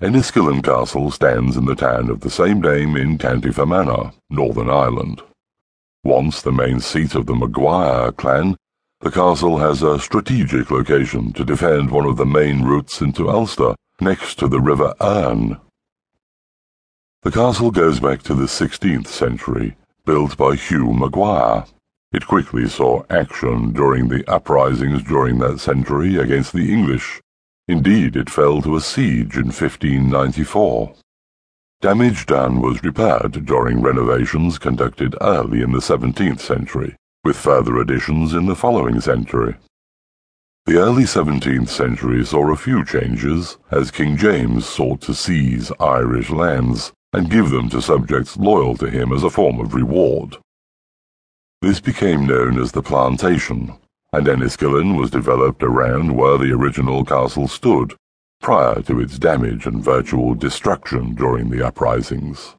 Enniskillen Castle stands in the town of the same name in County Fermanagh, Northern Ireland. Once the main seat of the Maguire clan, the castle has a strategic location to defend one of the main routes into Ulster, next to the River Erne. The castle goes back to the 16th century, built by Hugh Maguire. It quickly saw action during the uprisings during that century against the English Indeed, it fell to a siege in 1594. Damage done was repaired during renovations conducted early in the 17th century, with further additions in the following century. The early 17th century saw a few changes as King James sought to seize Irish lands and give them to subjects loyal to him as a form of reward. This became known as the plantation and Enniskillen was developed around where the original castle stood, prior to its damage and virtual destruction during the uprisings.